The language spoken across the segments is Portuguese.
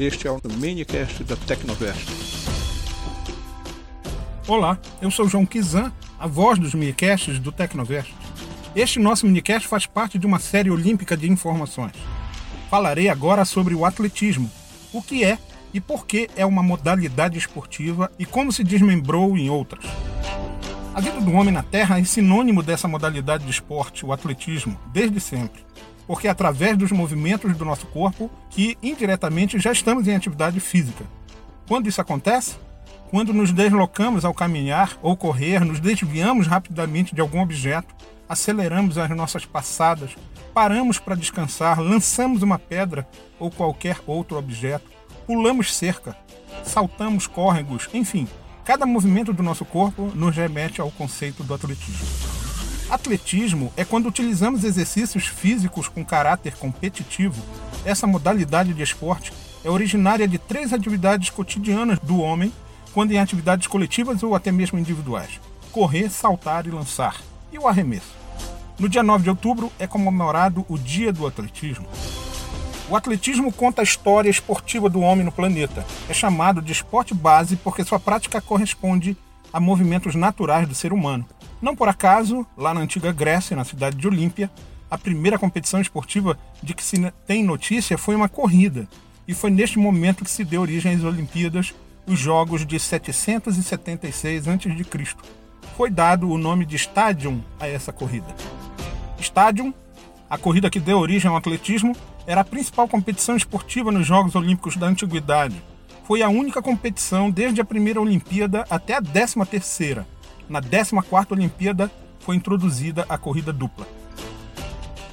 Este é o minicast da Tecnovest. Olá, eu sou João Kizan, a voz dos minicasts do Tecnovest. Este nosso minicast faz parte de uma série olímpica de informações. Falarei agora sobre o atletismo, o que é e por que é uma modalidade esportiva e como se desmembrou em outras. A vida do homem na Terra é sinônimo dessa modalidade de esporte, o atletismo, desde sempre porque é através dos movimentos do nosso corpo que indiretamente já estamos em atividade física. Quando isso acontece? Quando nos deslocamos ao caminhar ou correr, nos desviamos rapidamente de algum objeto, aceleramos as nossas passadas, paramos para descansar, lançamos uma pedra ou qualquer outro objeto, pulamos cerca, saltamos córregos, enfim, cada movimento do nosso corpo nos remete ao conceito do atletismo. Atletismo é quando utilizamos exercícios físicos com caráter competitivo. Essa modalidade de esporte é originária de três atividades cotidianas do homem, quando em atividades coletivas ou até mesmo individuais: correr, saltar e lançar, e o arremesso. No dia 9 de outubro é comemorado o Dia do Atletismo. O atletismo conta a história esportiva do homem no planeta. É chamado de esporte base porque sua prática corresponde a movimentos naturais do ser humano. Não por acaso, lá na antiga Grécia, na cidade de Olímpia, a primeira competição esportiva de que se tem notícia foi uma corrida, e foi neste momento que se deu origem às Olimpíadas, os Jogos de 776 a.C. Foi dado o nome de Stadium a essa corrida. Stadium, a corrida que deu origem ao atletismo, era a principal competição esportiva nos Jogos Olímpicos da Antiguidade. Foi a única competição desde a primeira Olimpíada até a décima terceira na 14ª Olimpíada foi introduzida a corrida dupla.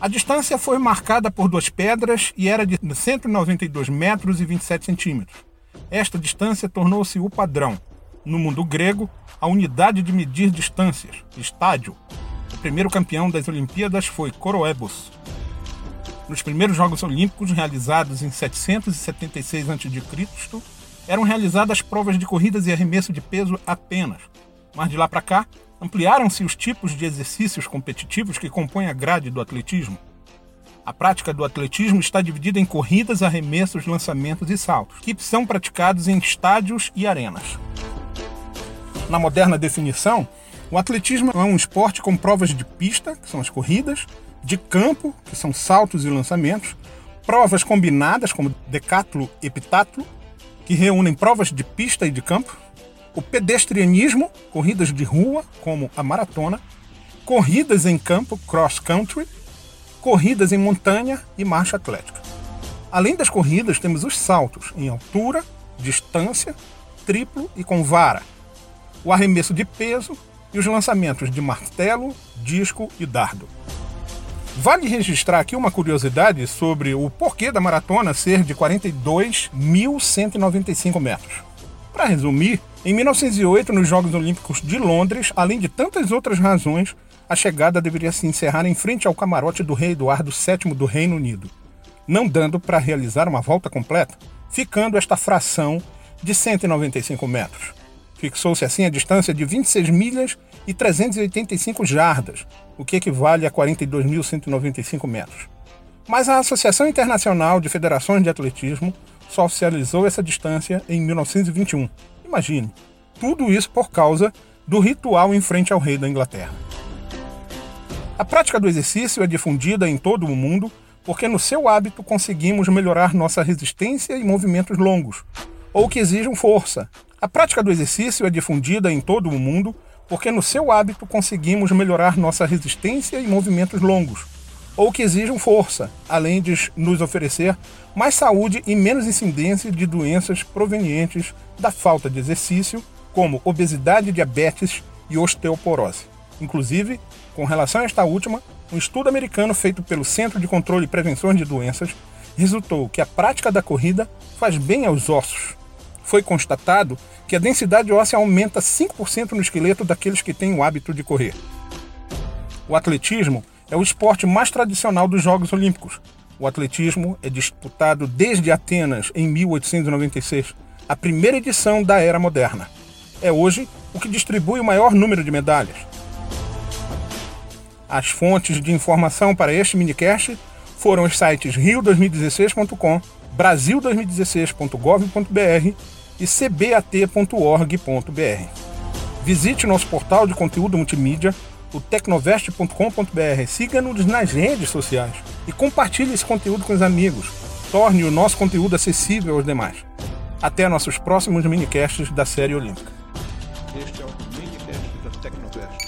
A distância foi marcada por duas pedras e era de 192 metros e 27 centímetros. Esta distância tornou-se o padrão. No mundo grego, a unidade de medir distâncias, estádio. O primeiro campeão das Olimpíadas foi Coroebus. Nos primeiros Jogos Olímpicos, realizados em 776 a.C., eram realizadas provas de corridas e arremesso de peso apenas, mas de lá para cá, ampliaram-se os tipos de exercícios competitivos que compõem a grade do atletismo. A prática do atletismo está dividida em corridas, arremessos, lançamentos e saltos, que são praticados em estádios e arenas. Na moderna definição, o atletismo é um esporte com provas de pista, que são as corridas, de campo, que são saltos e lançamentos, provas combinadas, como decatlo e epitatlo, que reúnem provas de pista e de campo, o pedestrianismo, corridas de rua, como a maratona, corridas em campo, cross country, corridas em montanha e marcha atlética. Além das corridas, temos os saltos em altura, distância, triplo e com vara, o arremesso de peso e os lançamentos de martelo, disco e dardo. Vale registrar aqui uma curiosidade sobre o porquê da maratona ser de 42.195 metros. Para resumir, em 1908, nos Jogos Olímpicos de Londres, além de tantas outras razões, a chegada deveria se encerrar em frente ao camarote do rei Eduardo VII do Reino Unido, não dando para realizar uma volta completa, ficando esta fração de 195 metros. Fixou-se assim a distância de 26 milhas e 385 jardas, o que equivale a 42.195 metros. Mas a Associação Internacional de Federações de Atletismo só oficializou essa distância em 1921. Imagine, tudo isso por causa do ritual em frente ao rei da Inglaterra. A prática do exercício é difundida em todo o mundo porque no seu hábito conseguimos melhorar nossa resistência em movimentos longos, ou que exijam força. A prática do exercício é difundida em todo o mundo porque no seu hábito conseguimos melhorar nossa resistência em movimentos longos, ou que exijam força, além de nos oferecer mais saúde e menos incidência de doenças provenientes da falta de exercício, como obesidade, diabetes e osteoporose. Inclusive, com relação a esta última, um estudo americano feito pelo Centro de Controle e Prevenção de Doenças resultou que a prática da corrida faz bem aos ossos. Foi constatado que a densidade óssea aumenta 5% no esqueleto daqueles que têm o hábito de correr. O atletismo é o esporte mais tradicional dos Jogos Olímpicos. O atletismo é disputado desde Atenas em 1896, a primeira edição da era moderna. É hoje o que distribui o maior número de medalhas. As fontes de informação para este minicast foram os sites rio2016.com, brasil2016.gov.br e cbat.org.br. Visite nosso portal de conteúdo multimídia, o tecnovest.com.br. Siga-nos nas redes sociais e compartilhe esse conteúdo com os amigos. Torne o nosso conteúdo acessível aos demais. Até nossos próximos minicasts da série Olímpica. Este é o minicast da Tecnovest.